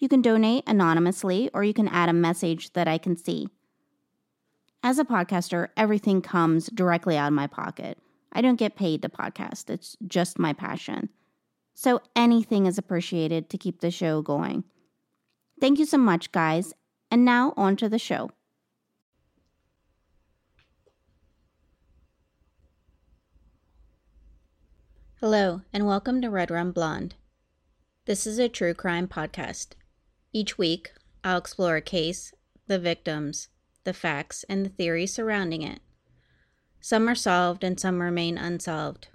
You can donate anonymously or you can add a message that I can see. As a podcaster, everything comes directly out of my pocket. I don't get paid to podcast, it's just my passion. So anything is appreciated to keep the show going. Thank you so much, guys. And now on to the show. Hello, and welcome to Red Rum Blonde. This is a true crime podcast. Each week, I'll explore a case, the victims, the facts, and the theories surrounding it. Some are solved and some remain unsolved.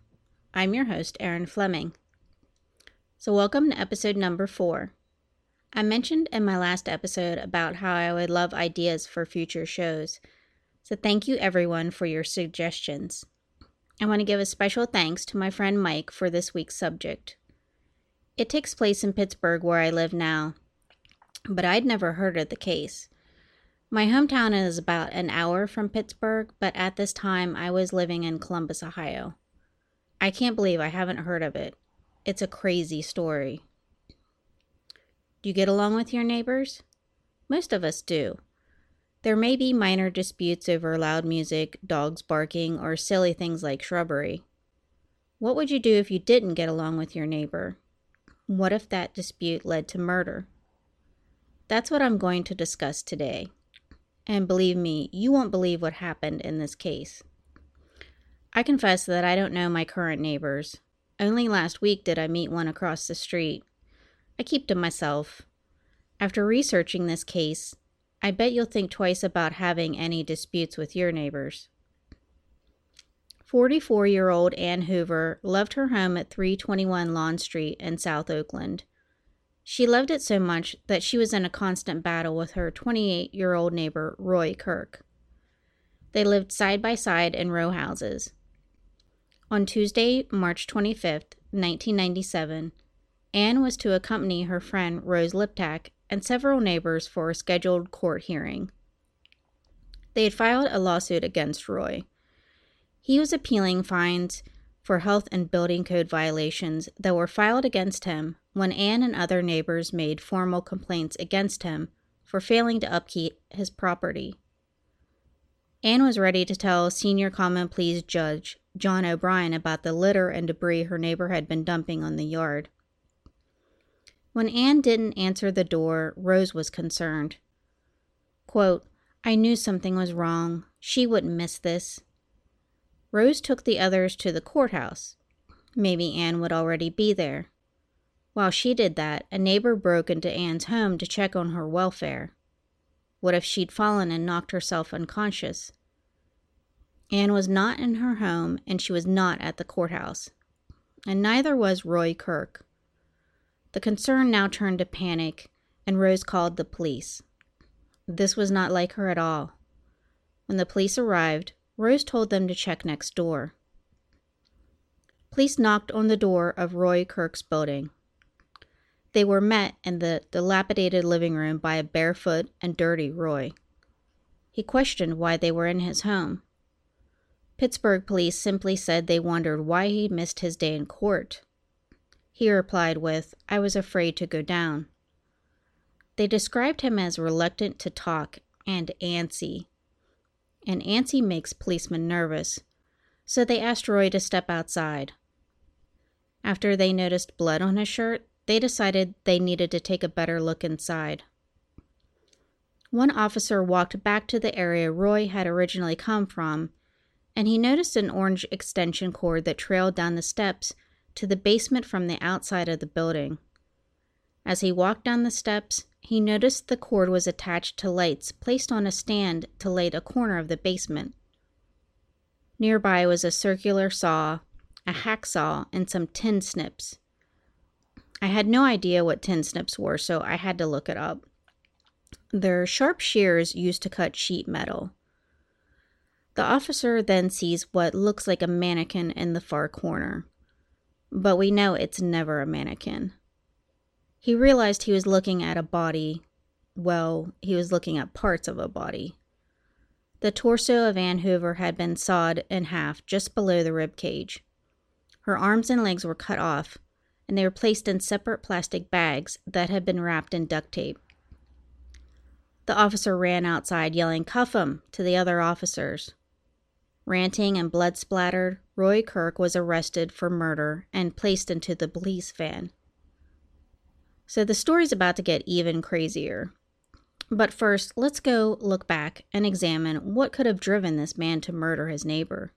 I'm your host, Erin Fleming. So, welcome to episode number four. I mentioned in my last episode about how I would love ideas for future shows. So, thank you everyone for your suggestions. I want to give a special thanks to my friend Mike for this week's subject. It takes place in Pittsburgh, where I live now, but I'd never heard of the case. My hometown is about an hour from Pittsburgh, but at this time I was living in Columbus, Ohio. I can't believe I haven't heard of it. It's a crazy story. Do you get along with your neighbors? Most of us do. There may be minor disputes over loud music, dogs barking, or silly things like shrubbery. What would you do if you didn't get along with your neighbor? What if that dispute led to murder? That's what I'm going to discuss today. And believe me, you won't believe what happened in this case. I confess that I don't know my current neighbors. Only last week did I meet one across the street. I keep to myself. After researching this case, I bet you'll think twice about having any disputes with your neighbors. 44 year old Ann Hoover loved her home at 321 Lawn Street in South Oakland. She loved it so much that she was in a constant battle with her 28 year old neighbor, Roy Kirk. They lived side by side in row houses. On Tuesday, March 25th, 1997, Anne was to accompany her friend Rose Liptak and several neighbors for a scheduled court hearing. They had filed a lawsuit against Roy. He was appealing fines for health and building code violations that were filed against him when Anne and other neighbors made formal complaints against him for failing to upkeep his property. Anne was ready to tell Senior Common Pleas Judge John O'Brien about the litter and debris her neighbor had been dumping on the yard. When Anne didn't answer the door, Rose was concerned. Quote, I knew something was wrong. She wouldn't miss this. Rose took the others to the courthouse. Maybe Anne would already be there. While she did that, a neighbor broke into Anne's home to check on her welfare. What if she'd fallen and knocked herself unconscious? Anne was not in her home and she was not at the courthouse. And neither was Roy Kirk. The concern now turned to panic, and Rose called the police. This was not like her at all. When the police arrived, Rose told them to check next door. Police knocked on the door of Roy Kirk's building. They were met in the dilapidated living room by a barefoot and dirty Roy. He questioned why they were in his home. Pittsburgh police simply said they wondered why he missed his day in court. He replied with, I was afraid to go down. They described him as reluctant to talk and antsy. And antsy makes policemen nervous, so they asked Roy to step outside. After they noticed blood on his shirt, they decided they needed to take a better look inside. One officer walked back to the area Roy had originally come from, and he noticed an orange extension cord that trailed down the steps to the basement from the outside of the building. As he walked down the steps, he noticed the cord was attached to lights placed on a stand to light a corner of the basement. Nearby was a circular saw, a hacksaw, and some tin snips. I had no idea what tin snips were, so I had to look it up. They're sharp shears used to cut sheet metal. The officer then sees what looks like a mannequin in the far corner, but we know it's never a mannequin. He realized he was looking at a body. Well, he was looking at parts of a body. The torso of Ann Hoover had been sawed in half just below the rib cage. Her arms and legs were cut off, and they were placed in separate plastic bags that had been wrapped in duct tape. The officer ran outside, yelling, Cuff him! to the other officers. Ranting and blood splattered, Roy Kirk was arrested for murder and placed into the police van. So the story's about to get even crazier. But first, let's go look back and examine what could have driven this man to murder his neighbor.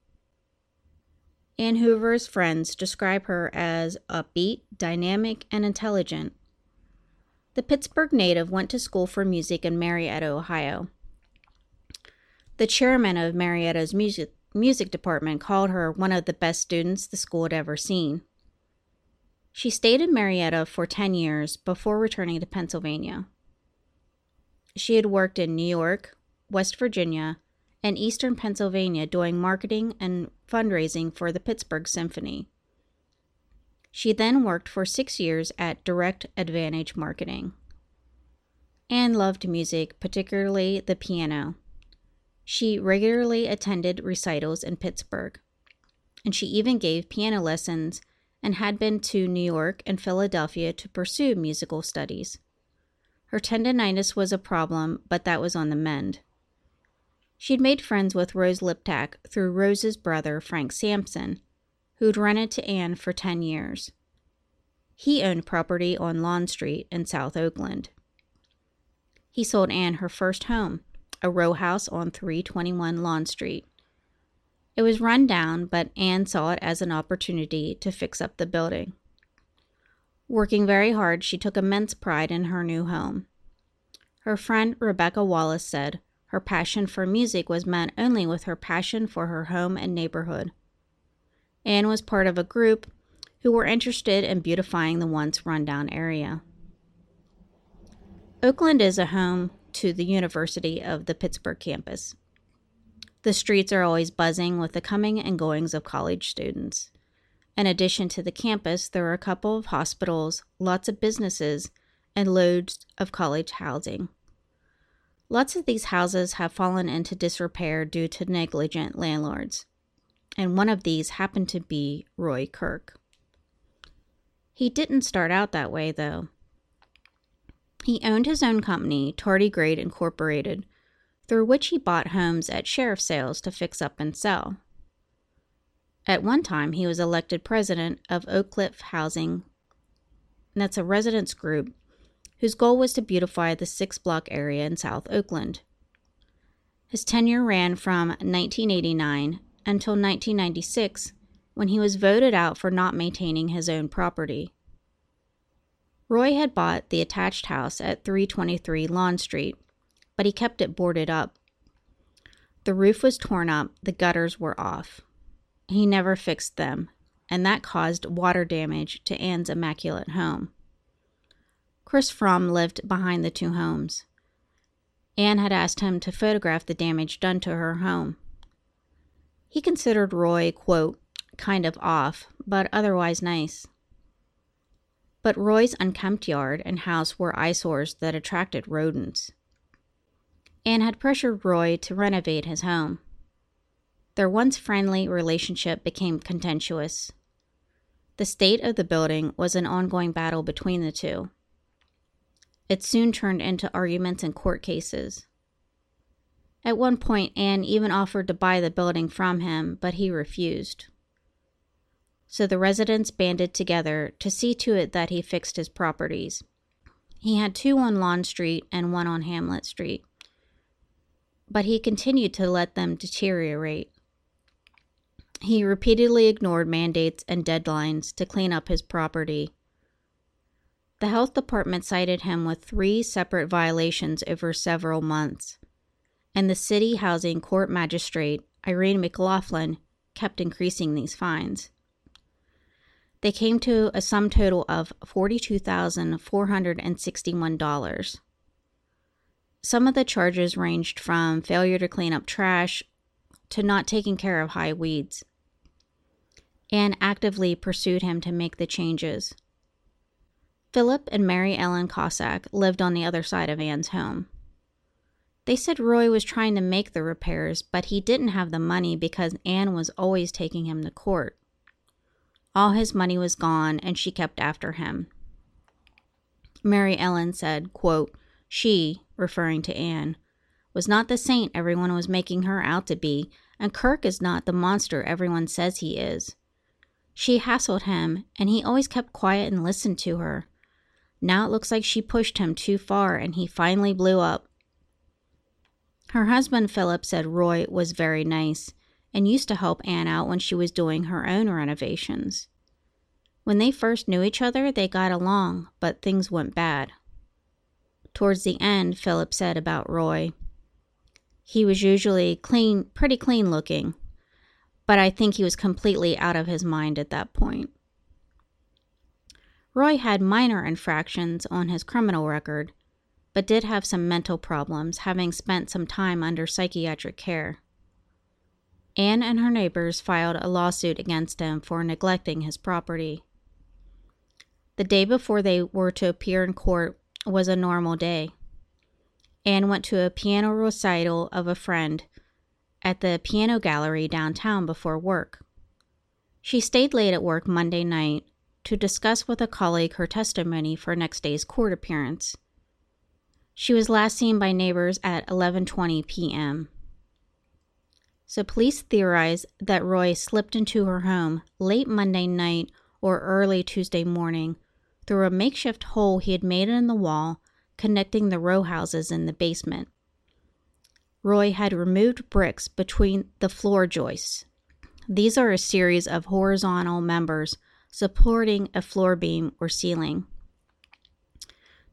Ann Hoover's friends describe her as upbeat, dynamic, and intelligent. The Pittsburgh native went to school for music in Marietta, Ohio. The chairman of Marietta's music music department called her one of the best students the school had ever seen. She stayed in Marietta for 10 years before returning to Pennsylvania. She had worked in New York, West Virginia, and Eastern Pennsylvania doing marketing and fundraising for the Pittsburgh Symphony. She then worked for six years at Direct Advantage Marketing. Anne loved music, particularly the piano. She regularly attended recitals in Pittsburgh, and she even gave piano lessons and had been to New York and Philadelphia to pursue musical studies. Her tendonitis was a problem, but that was on the mend. She'd made friends with Rose Liptak through Rose's brother, Frank Sampson, who'd rented to Anne for 10 years. He owned property on Lawn Street in South Oakland. He sold Anne her first home, a row house on 321 Lawn Street. It was run down, but Anne saw it as an opportunity to fix up the building. Working very hard, she took immense pride in her new home. Her friend Rebecca Wallace said her passion for music was met only with her passion for her home and neighborhood. Anne was part of a group who were interested in beautifying the once rundown area. Oakland is a home to the University of the Pittsburgh campus. The streets are always buzzing with the coming and goings of college students. In addition to the campus, there are a couple of hospitals, lots of businesses, and loads of college housing. Lots of these houses have fallen into disrepair due to negligent landlords, and one of these happened to be Roy Kirk. He didn't start out that way, though. He owned his own company, Tardigrade Incorporated, through which he bought homes at sheriff sales to fix up and sell. At one time, he was elected president of Oak Cliff Housing. That's a residence group whose goal was to beautify the six block area in South Oakland. His tenure ran from 1989 until 1996 when he was voted out for not maintaining his own property. Roy had bought the attached house at 323 Lawn Street, but he kept it boarded up. The roof was torn up, the gutters were off. He never fixed them, and that caused water damage to Anne's immaculate home. Chris Fromm lived behind the two homes. Anne had asked him to photograph the damage done to her home. He considered Roy, quote, kind of off, but otherwise nice. But Roy's unkempt yard and house were eyesores that attracted rodents. Anne had pressured Roy to renovate his home. Their once friendly relationship became contentious. The state of the building was an ongoing battle between the two. It soon turned into arguments and court cases. At one point, Anne even offered to buy the building from him, but he refused so the residents banded together to see to it that he fixed his properties. He had two on Lawn Street and one on Hamlet Street, but he continued to let them deteriorate. He repeatedly ignored mandates and deadlines to clean up his property. The health department cited him with three separate violations over several months, and the city housing court magistrate, Irene McLaughlin, kept increasing these fines. They came to a sum total of $42,461. Some of the charges ranged from failure to clean up trash to not taking care of high weeds. Anne actively pursued him to make the changes. Philip and Mary Ellen Cossack lived on the other side of Anne's home. They said Roy was trying to make the repairs, but he didn't have the money because Anne was always taking him to court. All his money was gone, and she kept after him. Mary Ellen said, quote, She, referring to Anne, was not the saint everyone was making her out to be, and Kirk is not the monster everyone says he is. She hassled him, and he always kept quiet and listened to her. Now it looks like she pushed him too far, and he finally blew up. Her husband Philip said Roy was very nice and used to help Anne out when she was doing her own renovations. When they first knew each other, they got along, but things went bad. Towards the end, Philip said about Roy, he was usually clean, pretty clean looking, but I think he was completely out of his mind at that point. Roy had minor infractions on his criminal record, but did have some mental problems, having spent some time under psychiatric care. Anne and her neighbors filed a lawsuit against him for neglecting his property. The day before they were to appear in court was a normal day. Anne went to a piano recital of a friend at the piano gallery downtown before work. She stayed late at work Monday night to discuss with a colleague her testimony for next day's court appearance. She was last seen by neighbors at 11:20 p.m. So police theorize that Roy slipped into her home late Monday night or early Tuesday morning through a makeshift hole he had made in the wall connecting the row houses in the basement. Roy had removed bricks between the floor joists. These are a series of horizontal members supporting a floor beam or ceiling.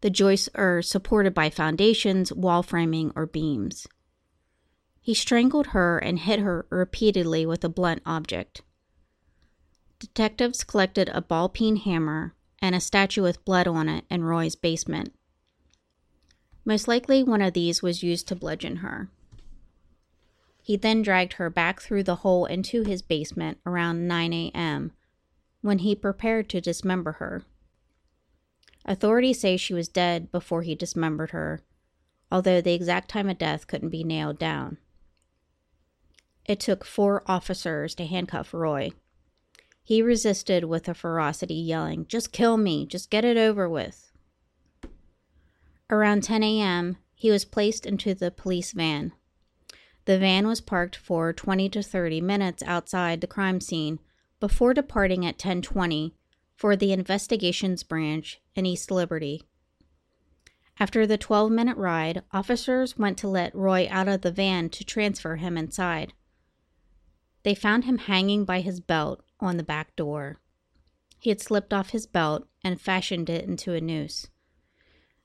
The joists are supported by foundations, wall framing, or beams. He strangled her and hit her repeatedly with a blunt object. Detectives collected a ball peen hammer and a statue with blood on it in Roy's basement. Most likely, one of these was used to bludgeon her. He then dragged her back through the hole into his basement around 9 a.m. when he prepared to dismember her. Authorities say she was dead before he dismembered her, although the exact time of death couldn't be nailed down. It took four officers to handcuff Roy. He resisted with a ferocity, yelling, Just kill me, just get it over with. Around 10 a.m., he was placed into the police van. The van was parked for 20 to 30 minutes outside the crime scene before departing at 10:20 for the investigations branch in East Liberty. After the 12-minute ride, officers went to let Roy out of the van to transfer him inside. They found him hanging by his belt on the back door. He had slipped off his belt and fashioned it into a noose.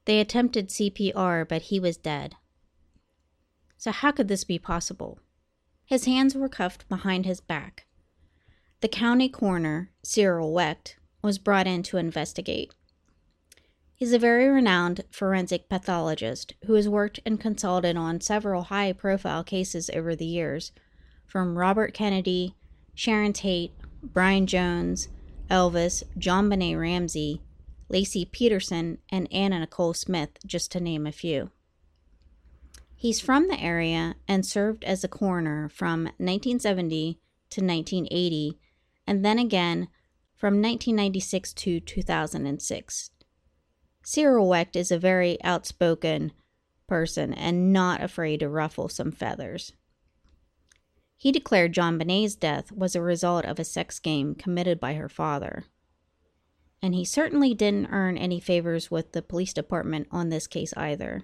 They attempted CPR, but he was dead. So, how could this be possible? His hands were cuffed behind his back. The county coroner, Cyril Wecht, was brought in to investigate. He's a very renowned forensic pathologist who has worked and consulted on several high profile cases over the years, from Robert Kennedy, Sharon Tate, Brian Jones, Elvis, JonBenét Ramsey, Laci Peterson, and Anna Nicole Smith, just to name a few. He's from the area and served as a coroner from 1970 to 1980, and then again from 1996 to 2006. Cyril Wecht is a very outspoken person and not afraid to ruffle some feathers. He declared JonBenét's death was a result of a sex game committed by her father and he certainly didn't earn any favors with the police department on this case either.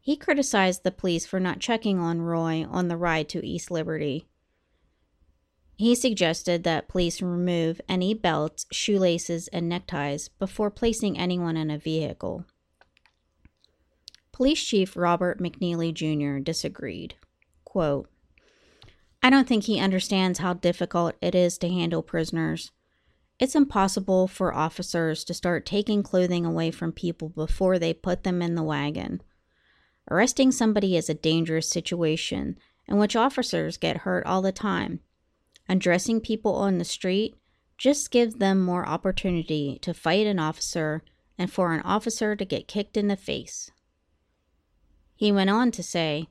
He criticized the police for not checking on Roy on the ride to East Liberty. He suggested that police remove any belts, shoelaces, and neckties before placing anyone in a vehicle. Police Chief Robert McNeely Jr. disagreed. Quote, I don't think he understands how difficult it is to handle prisoners it's impossible for officers to start taking clothing away from people before they put them in the wagon. Arresting somebody is a dangerous situation in which officers get hurt all the time. Undressing people on the street just gives them more opportunity to fight an officer and for an officer to get kicked in the face. He went on to say,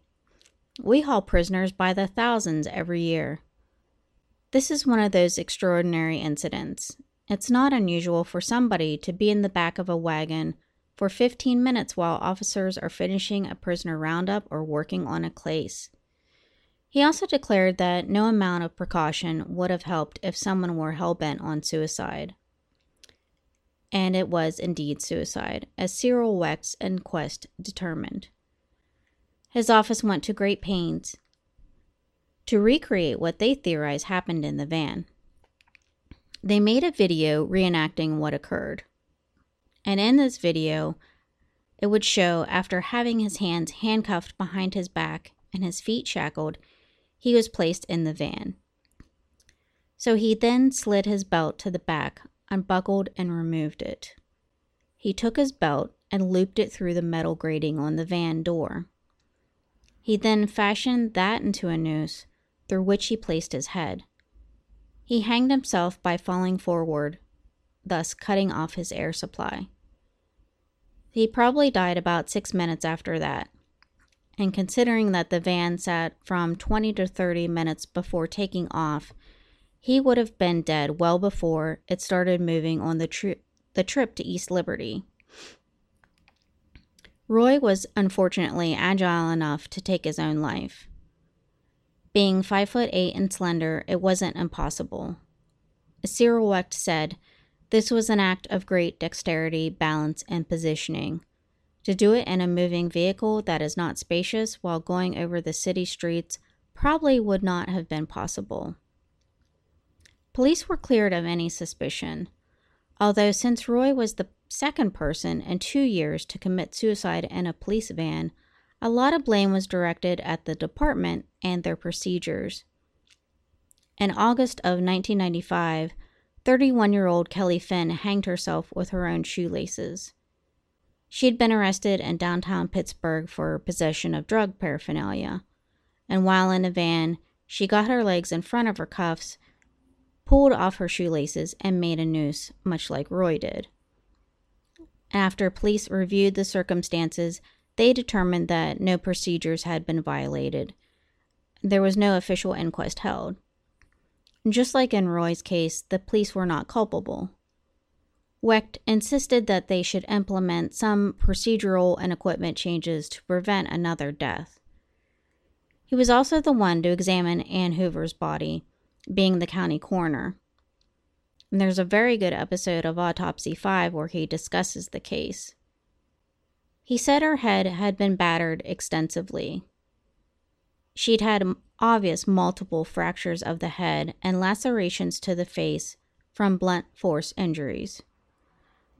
We haul prisoners by the thousands every year. This is one of those extraordinary incidents. It's not unusual for somebody to be in the back of a wagon for 15 minutes while officers are finishing a prisoner roundup or working on a case. He also declared that no amount of precaution would have helped if someone were hell bent on suicide. And it was indeed suicide, as Cyril Wecht's inquest determined. His office went to great pains to recreate what they theorize happened in the van. They made a video reenacting what occurred. And in this video, it would show after having his hands handcuffed behind his back and his feet shackled, he was placed in the van. So he then slid his belt to the back, unbuckled, and removed it. He took his belt and looped it through the metal grating on the van door. He then fashioned that into a noose through which he placed his head. He hanged himself by falling forward, thus cutting off his air supply. He probably died about six minutes after that. And considering that the van sat from 20 to 30 minutes before taking off, he would have been dead well before it started moving on the, tri- the trip to East Liberty. Roy was unfortunately agile enough to take his own life. Being five foot eight and slender, it wasn't impossible. Cyril Wecht said, This was an act of great dexterity, balance, and positioning. To do it in a moving vehicle that is not spacious while going over the city streets probably would not have been possible. Police were cleared of any suspicion, although since Roy was the second person in two years to commit suicide in a police van, a lot of blame was directed at the department and their procedures. In August of 1995, 31 year old Kelly Finn hanged herself with her own shoelaces. She had been arrested in downtown Pittsburgh for possession of drug paraphernalia, and while in a van, she got her legs in front of her cuffs, pulled off her shoelaces, and made a noose, much like Roy did. After police reviewed the circumstances, they determined that no procedures had been violated. There was no official inquest held. Just like in Roy's case, the police were not culpable. Wecht insisted that they should implement some procedural and equipment changes to prevent another death. He was also the one to examine Ann Hoover's body, being the county coroner. And there's a very good episode of Autopsy 5 where he discusses the case. He said her head had been battered extensively. She'd had obvious multiple fractures of the head and lacerations to the face from blunt force injuries.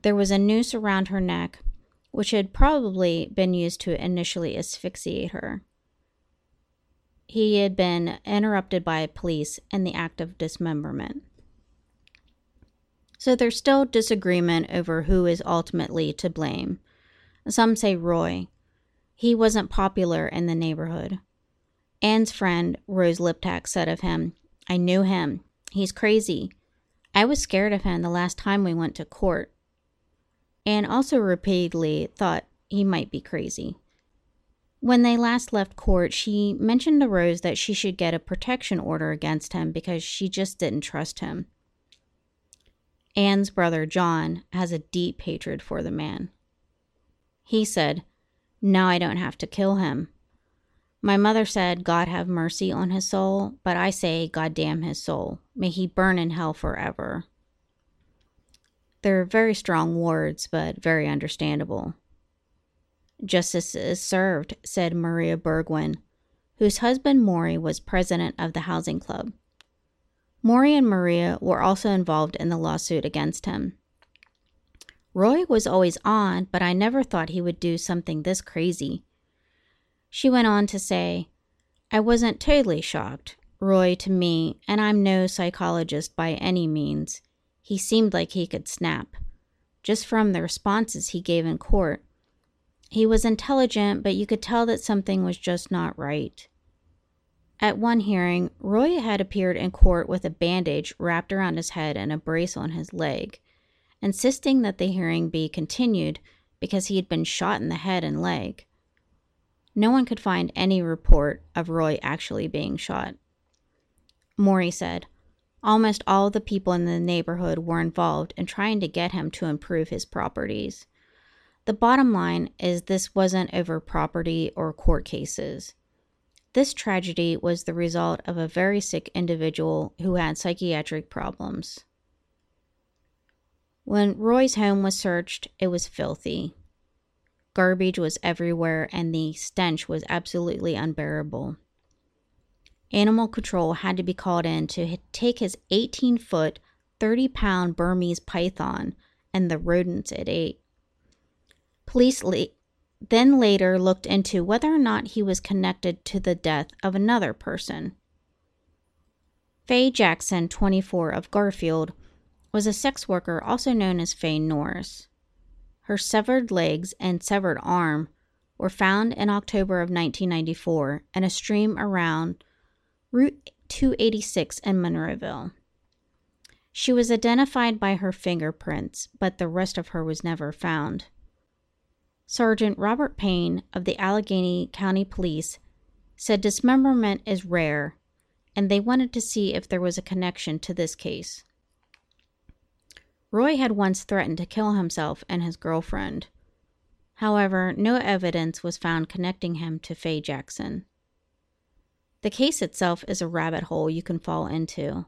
There was a noose around her neck, which had probably been used to initially asphyxiate her. He had been interrupted by police in the act of dismemberment. So there's still disagreement over who is ultimately to blame, some say Roy. He wasn't popular in the neighborhood. Anne's friend, Rose Liptak, said of him, I knew him. He's crazy. I was scared of him the last time we went to court. Anne also repeatedly thought he might be crazy. When they last left court, she mentioned to Rose that she should get a protection order against him because she just didn't trust him. Anne's brother, John, has a deep hatred for the man. He said, Now I don't have to kill him. My mother said, God have mercy on his soul, but I say, God damn his soul. May he burn in hell forever. They're very strong words, but very understandable. Justice is served, said Maria Bergwin, whose husband Maury was president of the housing club. Maury and Maria were also involved in the lawsuit against him. Roy was always on, but I never thought he would do something this crazy. She went on to say, I wasn't totally shocked. Roy, to me, and I'm no psychologist by any means, He seemed like he could snap, just from the responses he gave in court. He was intelligent, but you could tell that something was just not right. At one hearing, Roy had appeared in court with a bandage wrapped around his head and a brace on his leg, insisting that the hearing be continued because he had been shot in the head and leg. No one could find any report of Roy actually being shot. Maury said, Almost all the people in the neighborhood were involved in trying to get him to improve his properties. The bottom line is this wasn't over property or court cases. This tragedy was the result of a very sick individual who had psychiatric problems. When Roy's home was searched, it was filthy. Garbage was everywhere, and the stench was absolutely unbearable. Animal control had to be called in to take his 18 foot, 30 pound Burmese python and the rodents it ate. Police le- then later looked into whether or not he was connected to the death of another person. Faye Jackson, 24, of Garfield, was a sex worker also known as Faye Norris. Her severed legs and severed arm were found in October of 1994 in a stream around Route 286 in Monroeville. She was identified by her fingerprints, but the rest of her was never found. Sergeant Robert Payne of the Allegheny County Police said dismemberment is rare and they wanted to see if there was a connection to this case. Roy had once threatened to kill himself and his girlfriend. However, no evidence was found connecting him to Faye Jackson. The case itself is a rabbit hole you can fall into.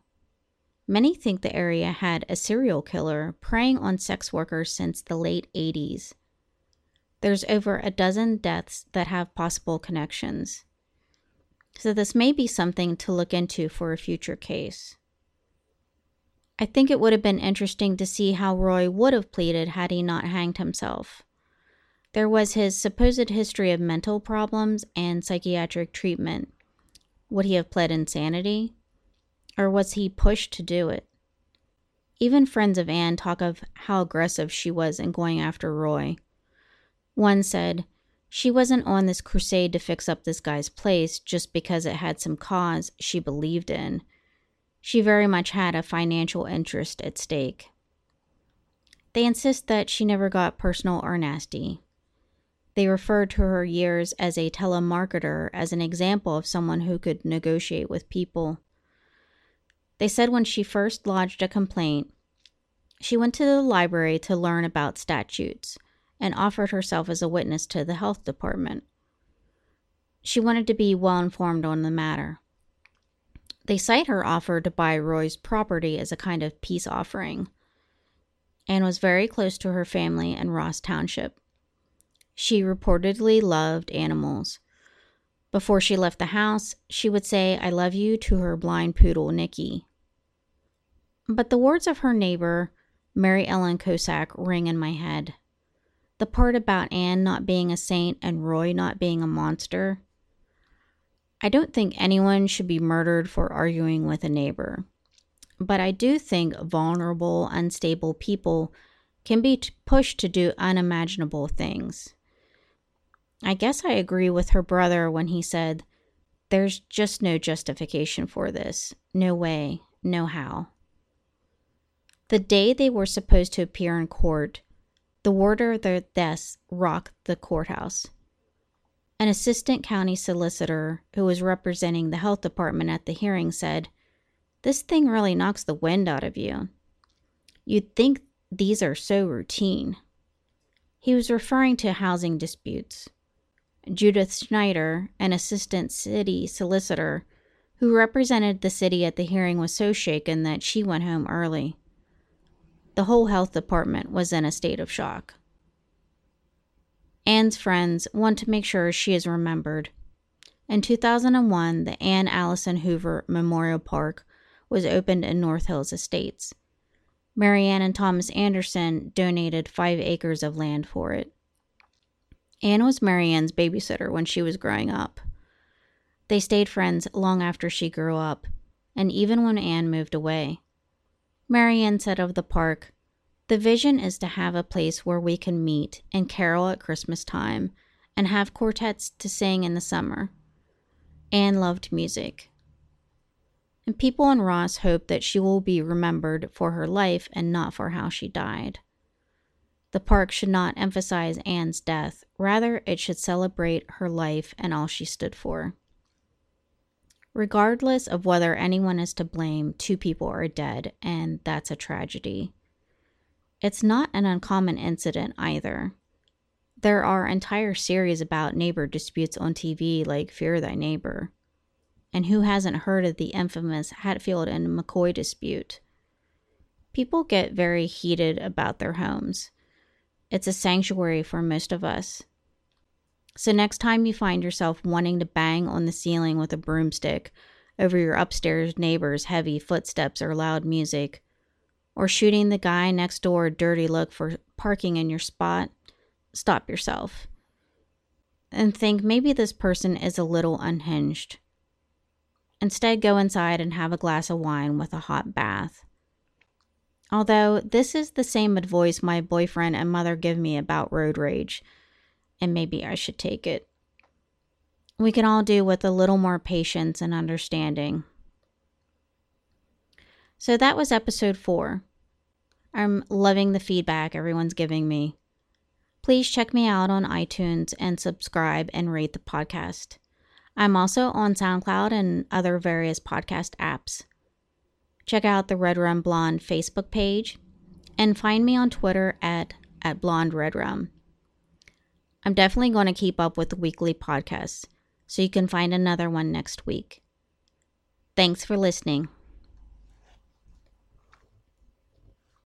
Many think the area had a serial killer preying on sex workers since the late 80s. There's over a dozen deaths that have possible connections. So, this may be something to look into for a future case. I think it would have been interesting to see how Roy would have pleaded had he not hanged himself. There was his supposed history of mental problems and psychiatric treatment. Would he have pled insanity? Or was he pushed to do it? Even friends of Anne talk of how aggressive she was in going after Roy. One said, She wasn't on this crusade to fix up this guy's place just because it had some cause she believed in. She very much had a financial interest at stake. They insist that she never got personal or nasty. They refer to her years as a telemarketer as an example of someone who could negotiate with people. They said when she first lodged a complaint, she went to the library to learn about statutes and offered herself as a witness to the health department. She wanted to be well informed on the matter. They cite her offer to buy Roy's property as a kind of peace offering. Anne was very close to her family in Ross Township. She reportedly loved animals. Before she left the house, she would say, I love you to her blind poodle, Nicky. But the words of her neighbor, Mary Ellen Kosak, ring in my head. The part about Anne not being a saint and Roy not being a monster. I don't think anyone should be murdered for arguing with a neighbor. But I do think vulnerable, unstable people can be pushed to do unimaginable things. I guess I agree with her brother when he said, There's just no justification for this. No way, no how. The day they were supposed to appear in court, the warder of their deaths rocked the courthouse. An assistant county solicitor who was representing the health department at the hearing said, This thing really knocks the wind out of you. You'd think these are so routine. He was referring to housing disputes. Judith Schneider, an assistant city solicitor who represented the city at the hearing, was so shaken that she went home early. The whole health department was in a state of shock. Anne's friends want to make sure she is remembered. In 2001, the Anne Allison Hoover Memorial Park was opened in North Hills Estates. Marianne and Thomas Anderson donated five acres of land for it. Anne was Marianne's babysitter when she was growing up. They stayed friends long after she grew up, and even when Anne moved away. Marianne said of the park, The vision is to have a place where we can meet and carol at Christmas time and have quartets to sing in the summer. Anne loved music. And people in Ross hope that she will be remembered for her life and not for how she died. The park should not emphasize Anne's death, rather, it should celebrate her life and all she stood for. Regardless of whether anyone is to blame, two people are dead, and that's a tragedy. It's not an uncommon incident either. There are entire series about neighbor disputes on TV, like Fear Thy Neighbor. And who hasn't heard of the infamous Hatfield and McCoy dispute? People get very heated about their homes. It's a sanctuary for most of us. So, next time you find yourself wanting to bang on the ceiling with a broomstick over your upstairs neighbor's heavy footsteps or loud music, or shooting the guy next door a dirty look for parking in your spot, stop yourself and think maybe this person is a little unhinged. Instead, go inside and have a glass of wine with a hot bath. Although this is the same advice my boyfriend and mother give me about road rage, and maybe I should take it. We can all do with a little more patience and understanding. So that was episode four. I'm loving the feedback everyone's giving me. Please check me out on iTunes and subscribe and rate the podcast. I'm also on SoundCloud and other various podcast apps. Check out the Red Rum Blonde Facebook page and find me on Twitter at, at Blonde Red Rum. I'm definitely going to keep up with the weekly podcasts, so you can find another one next week. Thanks for listening.